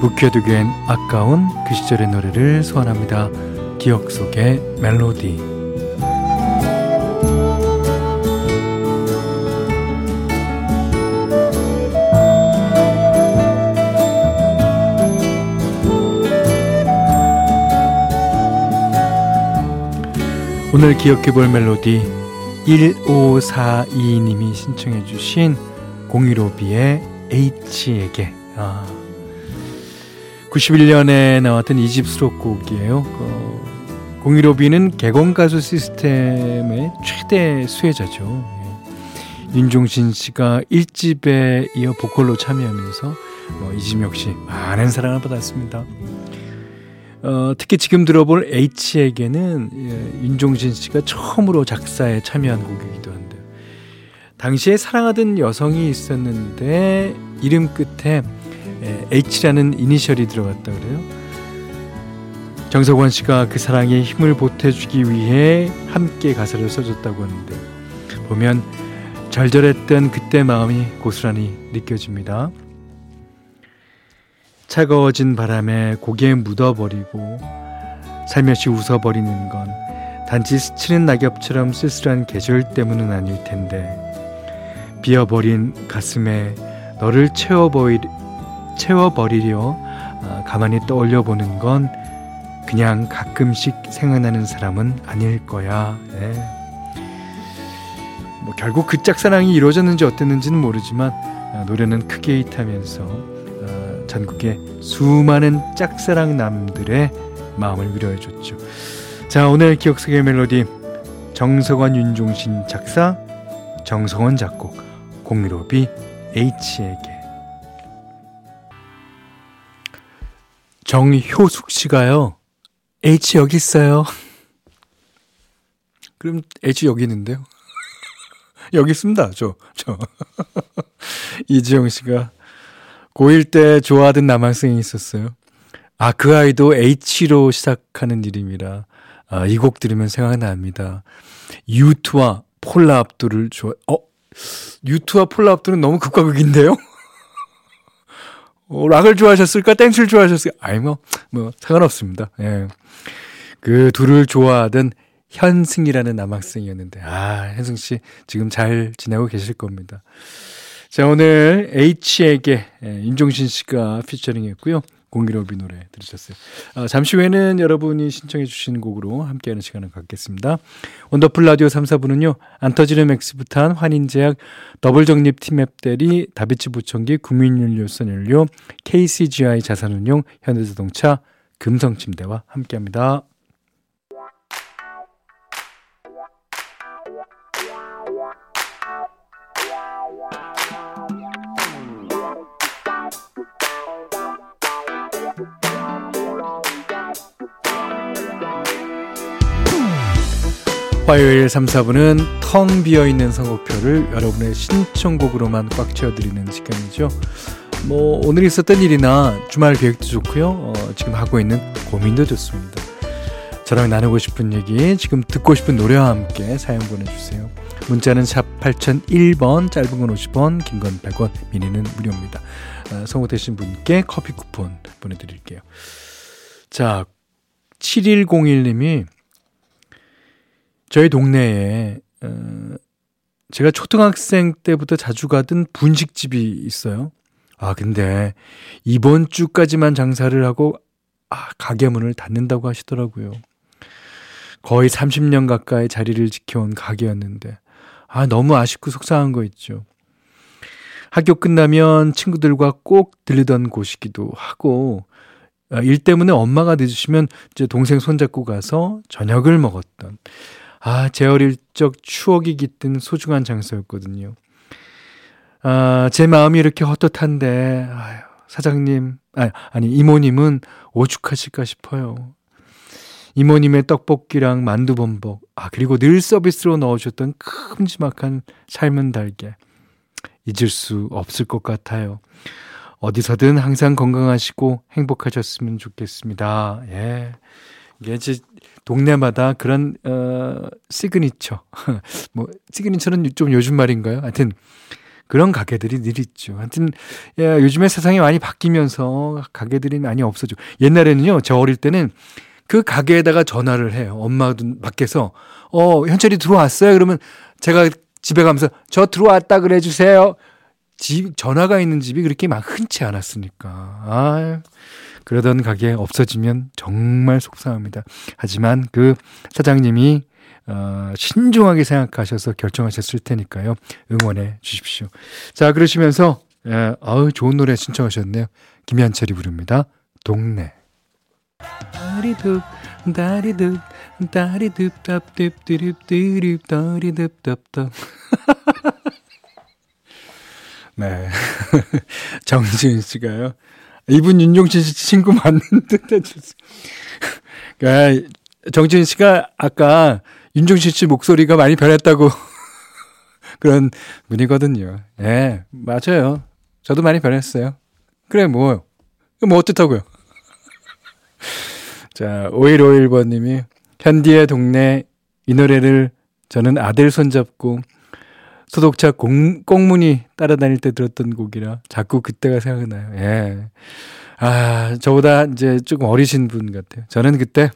묵혀두기엔 아까운 그 시절의 노래를 소환합니다. 기억 속의 멜로디. 오늘 기억해볼 멜로디 1542님이 신청해주신 015B의 H에게 아, 91년에 나왔던 이집 수록곡이에요. 그 015B는 개건 가수 시스템의 최대 수혜자죠. 예. 윤종신 씨가 1집에 이어 보컬로 참여하면서 뭐 이집 역시 많은 사랑을 받았습니다. 어, 특히 지금 들어볼 H에게는 예, 윤종신 씨가 처음으로 작사에 참여한 곡이기도 한데 당시에 사랑하던 여성이 있었는데 이름 끝에 H라는 이니셜이 들어갔다 그래요. 정석원 씨가 그 사랑에 힘을 보태주기 위해 함께 가사를 써줬다고 하는데 보면 절절했던 그때 마음이 고스란히 느껴집니다. 차가워진 바람에 고개에 묻어버리고 살며시 웃어버리는 건 단지 스치는 낙엽처럼 쓸쓸한 계절 때문은 아닐 텐데 비어버린 가슴에 너를 채워버리, 채워버리려 아, 가만히 떠올려 보는 건 그냥 가끔씩 생각나는 사람은 아닐 거야. 네. 뭐 결국 그 짝사랑이 이루어졌는지 어땠는지는 모르지만 아, 노래는 크게 히트하면서 아, 전국의 수많은 짝사랑 남들의 마음을 위로해줬죠. 자 오늘 기억 속의 멜로디 정석원 윤종신 작사 정성원 작곡 공유로비 H에게 정효숙 씨가요. H 여기 있어요. 그럼 H 여기 있는데요. 여기 있습니다. 저, 저. 이지영 씨가 고1 때 좋아하던 남학생이 있었어요. 아, 그 아이도 H로 시작하는 이름이라, 아, 이 곡 들으면 생각납니다. U2와 폴라 압둘을 좋아, 어, U2와 폴라 압둘은 너무 극과 극인데요? 어, 락을 좋아하셨을까? 댄스를 좋아하셨을까? 아이, 뭐, 뭐, 상관없습니다. 예. 그 둘을 좋아하던 현승이라는 남학생이었는데, 아, 현승 씨, 지금 잘 지내고 계실 겁니다. 자, 오늘 H에게 예, 윤종신 씨가 피처링 했고요. 공일오비 노래 들으셨어요. 아, 잠시 후에는 여러분이 신청해 주신 곡으로 함께하는 시간을 갖겠습니다. 원더풀 라디오 3, 4부는요. 안 터지는 맥스부탄, 환인제약, 더블정립 팀앱 대리, 다비치 보청기, 국민연료 선연료, KCGI 자산운용, 현대자동차, 금성침대와 함께합니다. 화요일 3, 4분은 텅 비어있는 선곡표를 여러분의 신청곡으로만 꽉 채워드리는 시간이죠. 뭐 오늘 있었던 일이나 주말 계획도 좋고요. 어, 지금 하고 있는 고민도 좋습니다. 저랑 나누고 싶은 얘기, 지금 듣고 싶은 노래와 함께 사연 보내주세요. 문자는 샵 8001번, 짧은 건 50원, 긴 건 100원, 미니는 무료입니다. 어, 선곡되신 분께 커피 쿠폰 보내드릴게요. 자, 7101님이 저희 동네에 어, 제가 초등학생 때부터 자주 가던 분식집이 있어요. 아 근데 이번 주까지만 장사를 하고 아 가게 문을 닫는다고 하시더라고요. 거의 30년 가까이 자리를 지켜온 가게였는데 아 너무 아쉽고 속상한 거 있죠. 학교 끝나면 친구들과 꼭 들리던 곳이기도 하고 아, 일 때문에 엄마가 늦으시면 이제 동생 손잡고 가서 저녁을 먹었던 아, 제 어릴 적 추억이 깃든 소중한 장소였거든요. 아, 제 마음이 이렇게 헛헛한데, 아유, 사장님, 아니, 아니, 이모님은 오죽하실까 싶어요. 이모님의 떡볶이랑 만두범벅, 아, 그리고 늘 서비스로 넣어줬던 큼지막한 삶은 달걀. 잊을 수 없을 것 같아요. 어디서든 항상 건강하시고 행복하셨으면 좋겠습니다. 예. 이게 이제 동네마다 그런, 어, 시그니처. 뭐, signature는 좀 요즘 말인가요? 하여튼, 그런 가게들이 늘 있죠. 하여튼, 야, 요즘에 세상이 많이 바뀌면서 가게들이 많이 없어져. 옛날에는요, 저 어릴 때는 그 가게에다가 전화를 해요. 엄마도 밖에서, 어, 현철이 들어왔어요? 그러면 제가 집에 가면서 저 들어왔다 그래 주세요. 집, 전화가 있는 집이 그렇게 막 흔치 않았으니까. 아 그러던 가게 없어지면 정말 속상합니다. 하지만 그 사장님이 어, 신중하게 생각하셔서 결정하셨을 테니까요. 응원해 주십시오. 자, 그러시면서, 예, 아우, 좋은 노래 신청하셨네요. 김현철이 부릅니다. 동네. 다리둑, 다리둑, 다리둑, 답듭, 드립, 드립, 다리둑, 답답. 네. 정지은 씨가요. 이분 윤종신 씨 친구 맞는 듯 해주세요. 그러니까 정지은 씨가 아까 윤종신 씨 목소리가 많이 변했다고 그런 분이거든요. 예, 네, 맞아요. 저도 많이 변했어요. 그래, 뭐. 뭐 어떻다고요? 자, 5151번님이 현디의 동네 이 노래를 저는 아들 손잡고 소독차 공, 꽁무니 따라다닐 때 들었던 곡이라 자꾸 그때가 생각나요. 예. 아, 저보다 이제 조금 어리신 분 같아요. 저는 그때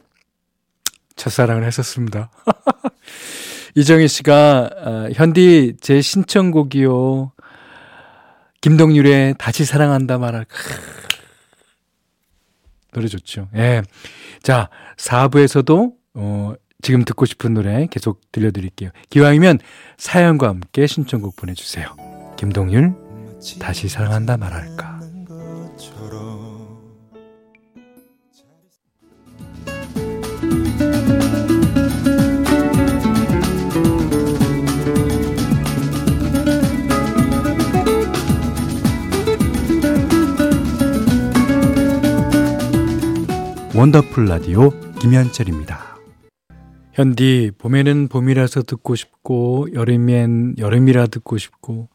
첫사랑을 했었습니다. 이정희 씨가, 아, 현디 제 신청곡이요. 김동률의 다시 사랑한다 말할. 노래 좋죠. 예. 자, 4부에서도, 어, 지금 듣고 싶은 노래 계속 들려드릴게요. 기왕이면 사연과 함께 신청곡 보내주세요. 김동률, 다시 사랑한다 말할까. 원더풀 라디오 김현철입니다. 현디, 봄에는 봄이라서 듣고 싶고, 여름엔 여름이라 듣고 싶고,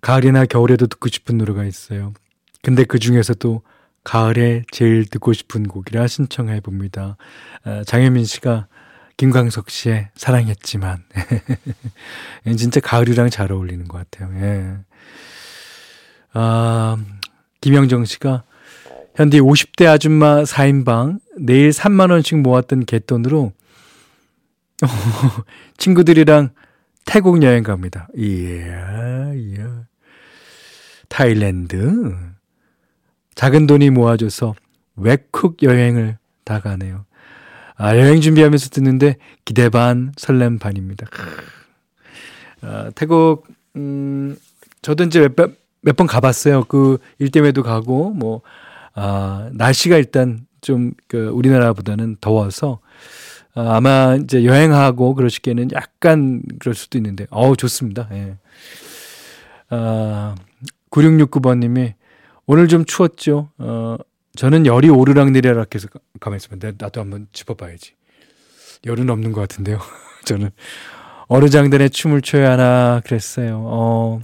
가을이나 겨울에도 듣고 싶은 노래가 있어요. 근데 그 중에서도 가을에 제일 듣고 싶은 곡이라 신청해 봅니다. 아, 장혜민 씨가 김광석 씨의 사랑했지만. 진짜 가을이랑 잘 어울리는 것 같아요. 예. 아, 김영정 씨가 현디 50대 아줌마 4인방 내일 3만 원씩 모았던 갯돈으로 친구들이랑 태국 여행 갑니다. 이야, 이야. 타일랜드. 작은 돈이 모아줘서 외국 여행을 다 가네요. 아, 여행 준비하면서 듣는데 기대 반, 설렘 반입니다. 아, 태국, 음, 저도 이제 몇, 몇번 가봤어요. 그 일 때문에도 가고, 뭐, 아, 날씨가 일단 좀, 그, 우리나라보다는 더워서, 어, 아마 이제 여행하고 그러시기에는 약간 그럴 수도 있는데, 어우, 좋습니다. 예. 아, 9669번님이 오늘 좀 추웠죠? 어, 저는 열이 오르락 내리락 해서 가만히 있으면 나도 한번 짚어봐야지. 열은 없는 것 같은데요. 저는 어느 장단에 춤을 춰야 하나 그랬어요. 어,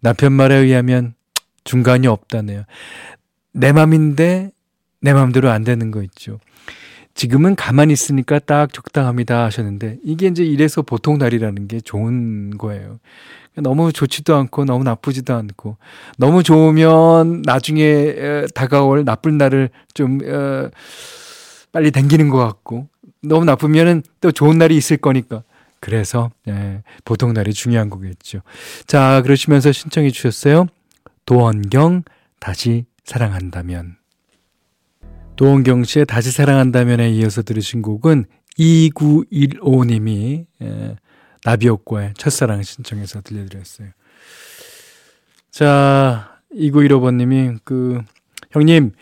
남편 말에 의하면 중간이 없다네요. 내 맘인데 내 맘대로 안 되는 거 있죠. 지금은 가만히 있으니까 딱 적당합니다 하셨는데 이게 이제 이래서 보통 날이라는 게 좋은 거예요. 너무 좋지도 않고 너무 나쁘지도 않고 너무 좋으면 나중에 다가올 나쁜 날을 좀 어, 빨리 당기는 것 같고 너무 나쁘면은 또 좋은 날이 있을 거니까 그래서 예, 보통 날이 중요한 거겠죠. 자 그러시면서 신청해 주셨어요. 도원경 다시 사랑한다면 도원경 씨의 다시 사랑한다면에 이어서 들으신 곡은 2915님이 에, 나비효과의 첫사랑 신청해서 들려드렸어요. 자, 2915번님이 그 형님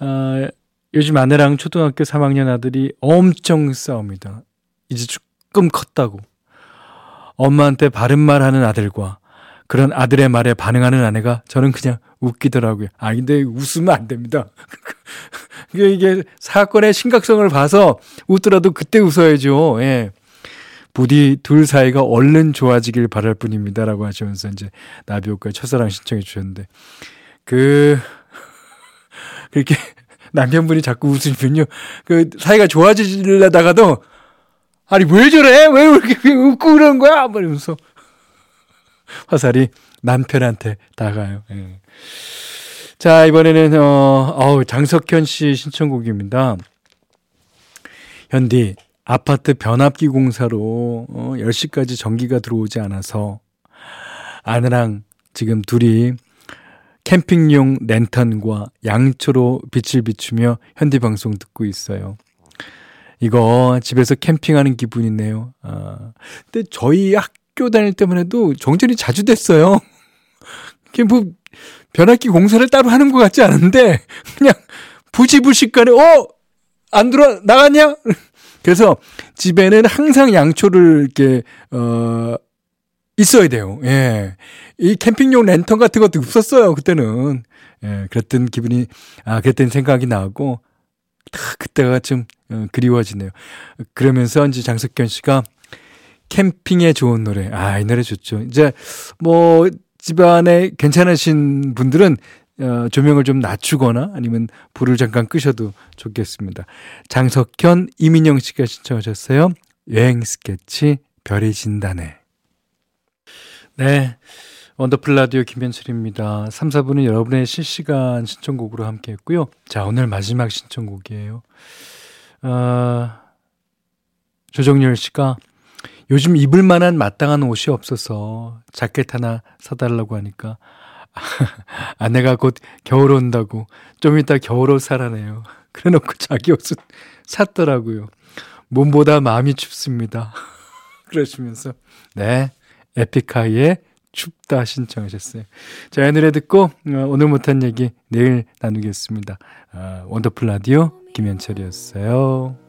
어, 요즘 아내랑 초등학교 3학년 아들이 엄청 싸웁니다. 이제 조금 컸다고. 엄마한테 바른 말 하는 아들과 그런 아들의 말에 반응하는 아내가 저는 그냥 웃기더라고요. 아, 근데 웃으면 안 됩니다. 이게 사건의 심각성을 봐서 웃더라도 그때 웃어야죠. 예. 부디 둘 사이가 얼른 좋아지길 바랄 뿐입니다. 라고 하시면서 이제 나비효과의 첫사랑 신청해 주셨는데, 그, 그렇게 남편분이 자꾸 웃으시면요. 그 사이가 좋아지려다가도, 아니, 왜 저래? 왜 이렇게 웃고 그러는 거야? 말이면서 화살이 남편한테 다가요. 예. 자, 이번에는, 어, 어우, 장석현 씨 신청곡입니다. 현디, 아파트 변압기 공사로 어, 10시까지 전기가 들어오지 않아서 아내랑 지금 둘이 캠핑용 랜턴과 양초로 빛을 비추며 현디 방송 듣고 있어요. 이거 집에서 캠핑하는 기분이네요. 아, 근데 저희 학교 다닐 때만 해도 정전이 자주 됐어요. 뭐 변압기 공사를 따로 하는 것 같지 않은데 그냥 부지불식간에 어 안 들어 나갔냐? 그래서 집에는 항상 양초를 이렇게 어 있어야 돼요. 예. 이 캠핑용 랜턴 같은 것도 없었어요. 그때는. 예, 그랬던 기분이 아, 그랬던 생각이 나고 다 그때가 좀 어, 그리워지네요. 그러면서 이제 장석현 씨가 캠핑에 좋은 노래. 아, 이 노래 좋죠. 이제 뭐 집안에 괜찮으신 분들은 어, 조명을 좀 낮추거나 아니면 불을 잠깐 끄셔도 좋겠습니다. 장석현, 이민영 씨가 신청하셨어요. 여행 스케치 별이 진다네. 네. 원더풀 라디오 김현철입니다. 3, 4분은 여러분의 실시간 신청곡으로 함께 했고요. 자, 오늘 마지막 신청곡이에요. 어, 조정열 씨가 요즘 입을 만한 마땅한 옷이 없어서 자켓 하나 사달라고 하니까 아내가 곧 겨울 온다고 좀 이따 겨울옷 사라네요. 그래 놓고 자기 옷은 샀더라고요. 몸보다 마음이 춥습니다. 그러시면서 네 에픽하이의 춥다 신청하셨어요. 자, 이 노래 듣고 어, 오늘 못한 얘기 내일 나누겠습니다. 어, 원더풀 라디오 김현철이었어요.